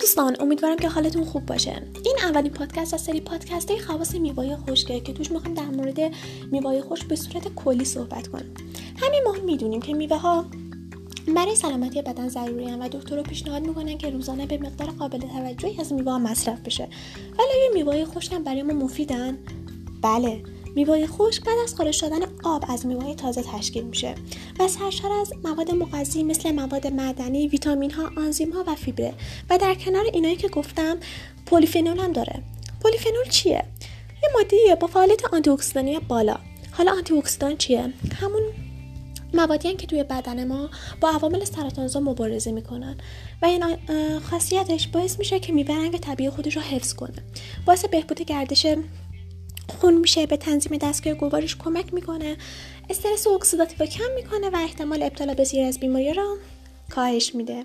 دوستان امیدوارم که حالتون خوب باشه. این اولین پادکست از سری پادکست های خواص میوای خشکه که توش می‌خوام در مورد میوای خشک به صورت کلی صحبت کنم. همین ما می‌دونیم که میوه ها برای سلامتی بدن ضروری هم و دکترها پیشنهاد می‌کنن که روزانه به مقدار قابل توجهی از میوه مصرف بشه. ولی آیا میوه خشک هم برای ما مفیدن؟ بله. میوه خشک بعد از خارج شدن آب از میوه تازه تشکیل میشه و سرشار از مواد مغذی مثل مواد معدنی، ویتامین ها، آنزیم ها و فیبره و در کنار اینایی که گفتم پلی‌فنول هم داره. پلی‌فنول چیه؟ یه ماده با فعالیت آنتی‌اکسیدانی بالا. حالا آنتی چیه؟ همون موادی که توی بدن ما با عوامل سرطانزا مبارزه می‌کنن و این خاصیتش باعث میشه که میوه رنگ طبیعی خودش رو حفظ کنه باعث بهبود گردش خون میشه به تنظیم دستگاه گوارش کمک می‌کنه. استرس اکسیداتیو کم می‌کنه و احتمال ابتلا به خیلی از بیماری را کاهش میده.